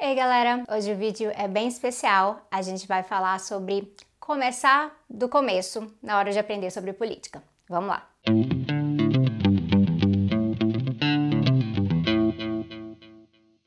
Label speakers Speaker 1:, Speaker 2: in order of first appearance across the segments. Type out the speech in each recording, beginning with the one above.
Speaker 1: Ei galera, hoje o vídeo é bem especial. A gente vai falar sobre começar do começo na hora de aprender sobre política. Vamos lá!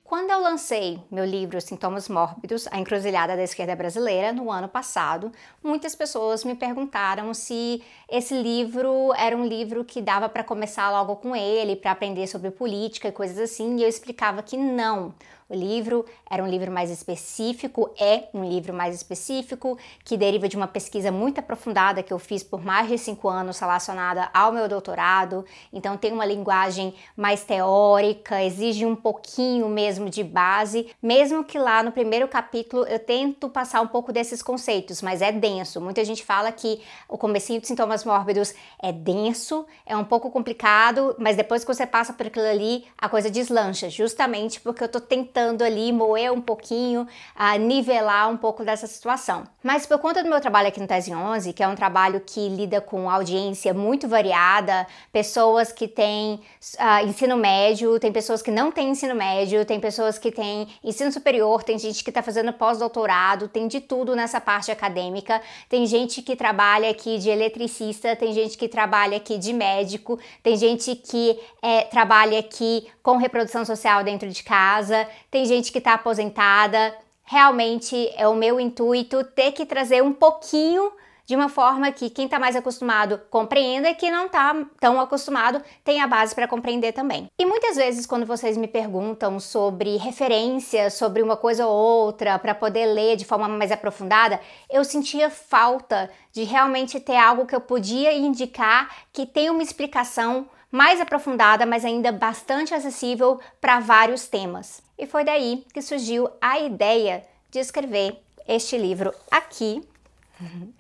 Speaker 1: Quando eu lancei meu livro Sintomas Mórbidos, A Encruzilhada da Esquerda Brasileira, no ano passado, muitas pessoas me perguntaram se esse livro era um livro que dava para começar logo com ele, para aprender sobre política e coisas assim, e eu explicava que não. O livro era um livro mais específico, é um livro mais específico, que deriva de uma pesquisa muito aprofundada que eu fiz por mais de cinco anos relacionada ao meu doutorado. Então tem uma linguagem mais teórica, exige um pouquinho mesmo de base, mesmo que lá no primeiro capítulo eu tento passar um pouco desses conceitos, mas é denso. Muita gente fala que o comecinho de sintomas mórbidos é denso, é um pouco complicado, mas depois que você passa por aquilo ali, a coisa deslancha, justamente porque eu tô tentando tentando ali moer um pouquinho, a nivelar um pouco dessa situação. Mas por conta do meu trabalho aqui no Tese 11, que é um trabalho que lida com audiência muito variada, pessoas que têm uh, ensino médio, tem pessoas que não têm ensino médio, tem pessoas que têm ensino superior, tem gente que está fazendo pós-doutorado, tem de tudo nessa parte acadêmica, tem gente que trabalha aqui de eletricista, tem gente que trabalha aqui de médico, tem gente que é, trabalha aqui com reprodução social dentro de casa, tem gente que está aposentada. Realmente é o meu intuito ter que trazer um pouquinho de uma forma que quem está mais acostumado compreenda e quem não está tão acostumado tenha a base para compreender também. E muitas vezes quando vocês me perguntam sobre referências, sobre uma coisa ou outra, para poder ler de forma mais aprofundada, eu sentia falta de realmente ter algo que eu podia indicar que tem uma explicação mais aprofundada, mas ainda bastante acessível para vários temas. E foi daí que surgiu a ideia de escrever este livro aqui.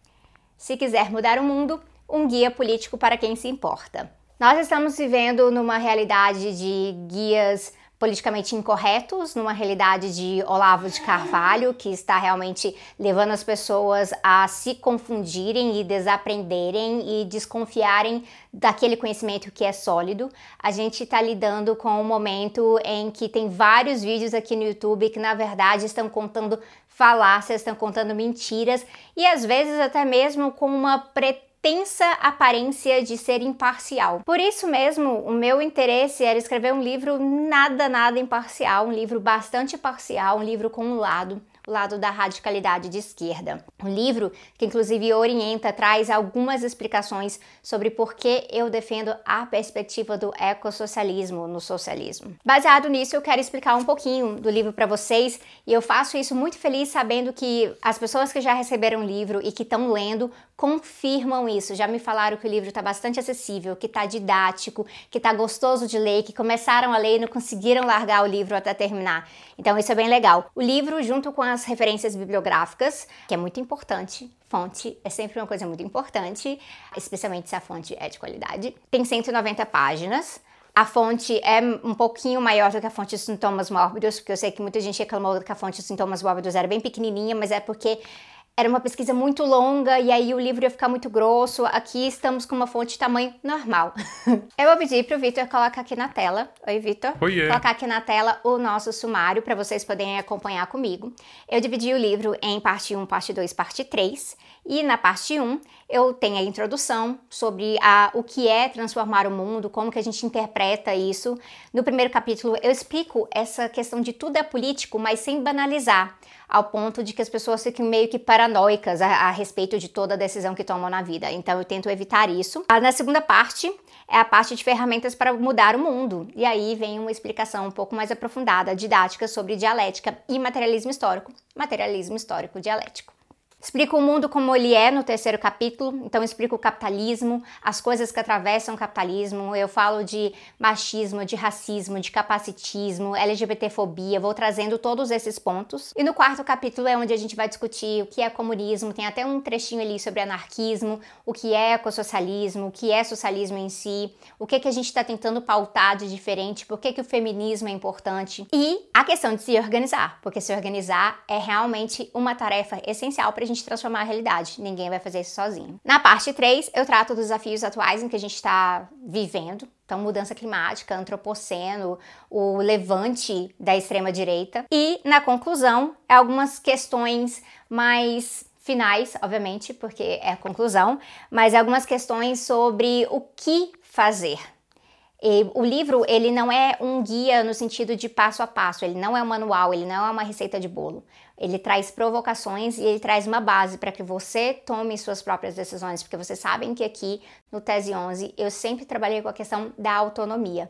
Speaker 1: Se quiser mudar o mundo, um guia político para quem se importa. Nós estamos vivendo numa realidade de guias politicamente incorretos, numa realidade de Olavo de Carvalho, que está realmente levando as pessoas a se confundirem e desaprenderem e desconfiarem daquele conhecimento que é sólido. A gente está lidando com um momento em que tem vários vídeos aqui no YouTube que, na verdade, estão contando falácias, estão contando mentiras e às vezes até mesmo com uma pretensão tensa aparência de ser imparcial. Por isso mesmo, o meu interesse era escrever um livro nada, nada imparcial, um livro bastante parcial, um livro com um lado o lado da radicalidade de esquerda. O livro, que inclusive orienta, traz algumas explicações sobre por que eu defendo a perspectiva do ecossocialismo no socialismo. Baseado nisso, eu quero explicar um pouquinho do livro para vocês e eu faço isso muito feliz sabendo que as pessoas que já receberam o livro e que estão lendo confirmam isso. Já me falaram que o livro está bastante acessível, que está didático, que está gostoso de ler, que começaram a ler e não conseguiram largar o livro até terminar. Então isso é bem legal. O livro, junto com as referências bibliográficas, que é muito importante. Fonte é sempre uma coisa muito importante, especialmente se a fonte é de qualidade. Tem 190 páginas. A fonte é um pouquinho maior do que a fonte de sintomas mórbidos, porque eu sei que muita gente reclamou que a fonte de sintomas mórbidos era bem pequenininha, mas é porque era uma pesquisa muito longa e aí o livro ia ficar muito grosso. Aqui estamos com uma fonte de tamanho normal. eu vou pedir para o Vitor colocar aqui na tela. Oi, Vitor.
Speaker 2: Oi.
Speaker 1: Colocar aqui na tela o nosso sumário para vocês poderem acompanhar comigo. Eu dividi o livro em parte 1, parte 2, parte 3. E na parte 1, eu tenho a introdução sobre a, o que é transformar o mundo, como que a gente interpreta isso. No primeiro capítulo, eu explico essa questão de tudo é político, mas sem banalizar ao ponto de que as pessoas fiquem meio que paranoicas a, a respeito de toda a decisão que tomam na vida. Então eu tento evitar isso. Ah, na segunda parte é a parte de ferramentas para mudar o mundo. E aí vem uma explicação um pouco mais aprofundada, didática sobre dialética e materialismo histórico. Materialismo histórico dialético. Explico o mundo como ele é no terceiro capítulo, então explico o capitalismo, as coisas que atravessam o capitalismo, eu falo de machismo, de racismo, de capacitismo, LGBTfobia, vou trazendo todos esses pontos. E no quarto capítulo é onde a gente vai discutir o que é comunismo, tem até um trechinho ali sobre anarquismo, o que é ecossocialismo, o que é socialismo em si, o que, que a gente está tentando pautar de diferente, por que, que o feminismo é importante. E a questão de se organizar, porque se organizar é realmente uma tarefa essencial para gente transformar a realidade. Ninguém vai fazer isso sozinho. Na parte 3, eu trato dos desafios atuais em que a gente está vivendo, Então, mudança climática, antropoceno, o levante da extrema direita. E, na conclusão, algumas questões mais finais, obviamente, porque é a conclusão, mas algumas questões sobre o que fazer. O livro, ele não é um guia no sentido de passo a passo, ele não é um manual, ele não é uma receita de bolo. Ele traz provocações e ele traz uma base para que você tome suas próprias decisões, porque vocês sabem que aqui no Tese 11 eu sempre trabalhei com a questão da autonomia.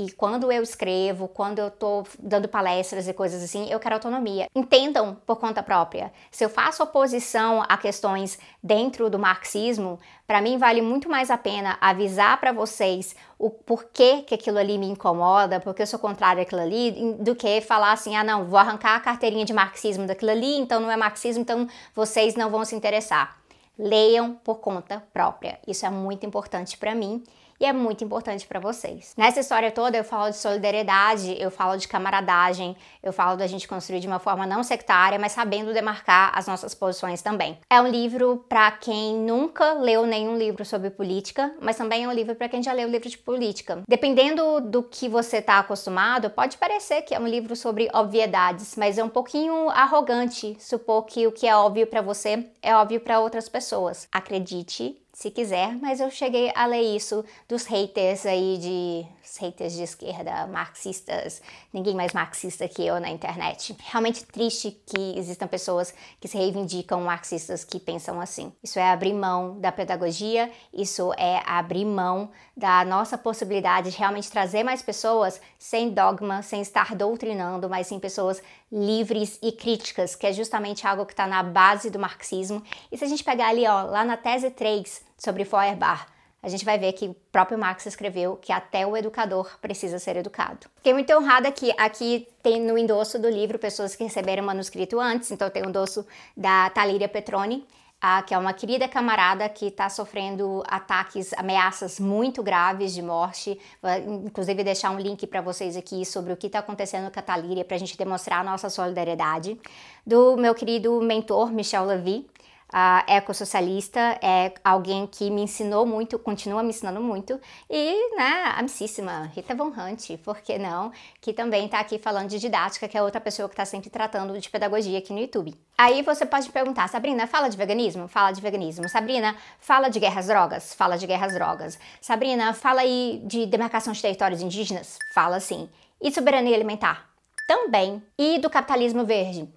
Speaker 1: E quando eu escrevo, quando eu tô dando palestras e coisas assim, eu quero autonomia. Entendam por conta própria. Se eu faço oposição a questões dentro do marxismo, para mim vale muito mais a pena avisar para vocês o porquê que aquilo ali me incomoda, porque eu sou contrária àquilo ali, do que falar assim: "Ah, não, vou arrancar a carteirinha de marxismo daquilo ali, então não é marxismo, então vocês não vão se interessar". Leiam por conta própria. Isso é muito importante para mim e é muito importante para vocês. Nessa história toda eu falo de solidariedade, eu falo de camaradagem, eu falo da gente construir de uma forma não sectária, mas sabendo demarcar as nossas posições também. É um livro para quem nunca leu nenhum livro sobre política, mas também é um livro para quem já leu livro de política. Dependendo do que você está acostumado, pode parecer que é um livro sobre obviedades, mas é um pouquinho arrogante supor que o que é óbvio para você é óbvio para outras pessoas. Acredite, se quiser, mas eu cheguei a ler isso dos haters aí de haters de esquerda, marxistas, ninguém mais marxista que eu na internet. Realmente triste que existam pessoas que se reivindicam marxistas que pensam assim. Isso é abrir mão da pedagogia, isso é abrir mão da nossa possibilidade de realmente trazer mais pessoas sem dogma, sem estar doutrinando, mas sim pessoas livres e críticas, que é justamente algo que está na base do marxismo. E se a gente pegar ali, ó, lá na tese 3, sobre Feuerbach, a gente vai ver que o próprio Marx escreveu que até o educador precisa ser educado. Fiquei muito honrada que aqui tem no endosso do livro pessoas que receberam o manuscrito antes, então tem o endosso da Talíria Petroni, a, que é uma querida camarada que está sofrendo ataques, ameaças muito graves de morte. Vou, inclusive, deixar um link para vocês aqui sobre o que está acontecendo com a Talíria para a gente demonstrar a nossa solidariedade. Do meu querido mentor, Michel Levy, uh, ecossocialista, é alguém que me ensinou muito, continua me ensinando muito, e né, amicíssima Rita Von Hunt, por que não? Que também está aqui falando de didática, que é outra pessoa que está sempre tratando de pedagogia aqui no YouTube. Aí você pode perguntar, Sabrina, fala de veganismo? Fala de veganismo. Sabrina, fala de guerras drogas? Fala de guerras drogas. Sabrina, fala aí de demarcação de territórios indígenas? Fala sim. E soberania alimentar? Também. E do capitalismo verde?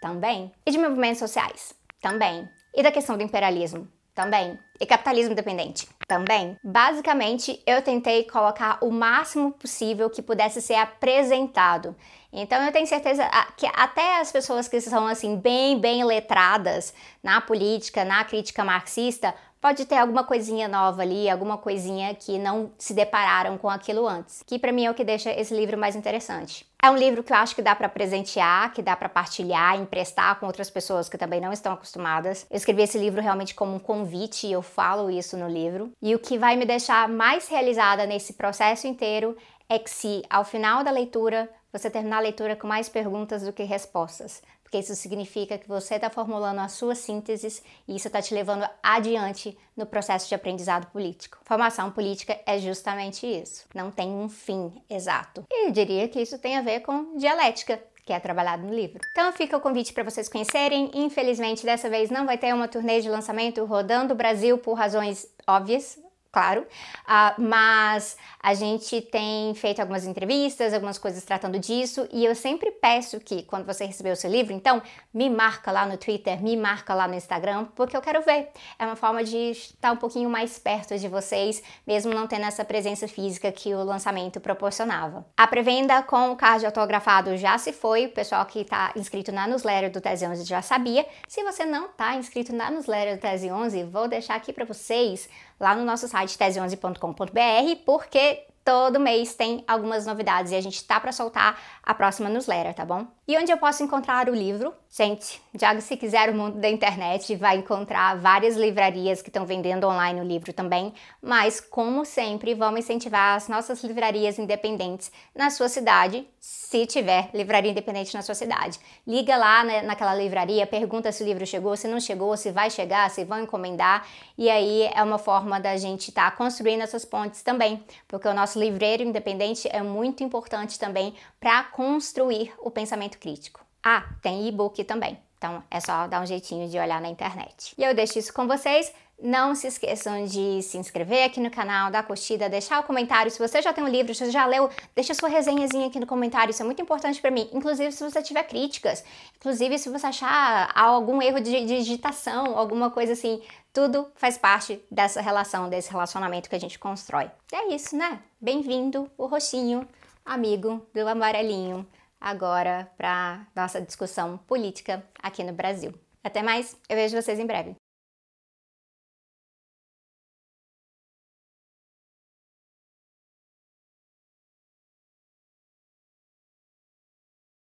Speaker 1: Também. E de movimentos sociais? Também. E da questão do imperialismo? Também. E capitalismo dependente? Também. Basicamente, eu tentei colocar o máximo possível que pudesse ser apresentado. Então, eu tenho certeza que até as pessoas que são assim bem, bem letradas na política, na crítica marxista, pode ter alguma coisinha nova ali, alguma coisinha que não se depararam com aquilo antes, que para mim é o que deixa esse livro mais interessante. É um livro que eu acho que dá para presentear, que dá para partilhar, emprestar com outras pessoas que também não estão acostumadas. Eu escrevi esse livro realmente como um convite e eu falo isso no livro. E o que vai me deixar mais realizada nesse processo inteiro é que se ao final da leitura você terminar a leitura com mais perguntas do que respostas, porque isso significa que você está formulando as suas sínteses e isso está te levando adiante no processo de aprendizado político. Formação política é justamente isso, não tem um fim exato. E eu diria que isso tem a ver com dialética, que é trabalhado no livro. Então fica o convite para vocês conhecerem. Infelizmente, dessa vez não vai ter uma turnê de lançamento rodando o Brasil por razões óbvias, claro, uh, mas a gente tem feito algumas entrevistas, algumas coisas tratando disso, e eu sempre peço que, quando você receber o seu livro, então, me marca lá no Twitter, me marca lá no Instagram, porque eu quero ver. É uma forma de estar um pouquinho mais perto de vocês, mesmo não tendo essa presença física que o lançamento proporcionava. A pré-venda com o card autografado já se foi, o pessoal que está inscrito na newsletter do Tese 11 já sabia. Se você não está inscrito na newsletter do Tese 11, vou deixar aqui para vocês lá no nosso site tese11.com.br, porque todo mês tem algumas novidades e a gente tá para soltar a próxima newsletter, tá bom? E onde eu posso encontrar o livro? Gente, já se quiser o mundo da internet, vai encontrar várias livrarias que estão vendendo online o livro também, mas como sempre, vamos incentivar as nossas livrarias independentes na sua cidade, se tiver livraria independente na sua cidade. Liga lá né, naquela livraria, pergunta se o livro chegou, se não chegou, se vai chegar, se vão encomendar, e aí é uma forma da gente estar tá construindo essas pontes também, porque o nosso livreiro independente é muito importante também para construir o pensamento crítico. Ah, tem e-book também. Então é só dar um jeitinho de olhar na internet. E eu deixo isso com vocês. Não se esqueçam de se inscrever aqui no canal, dar curtida, deixar o comentário. Se você já tem um livro, se você já leu, deixa sua resenhazinha aqui no comentário. Isso é muito importante para mim. Inclusive se você tiver críticas, inclusive se você achar algum erro de digitação, alguma coisa assim, tudo faz parte dessa relação, desse relacionamento que a gente constrói. É isso, né? Bem-vindo, o roxinho, amigo do amarelinho agora para nossa discussão política aqui no Brasil. Até mais, eu vejo vocês em breve.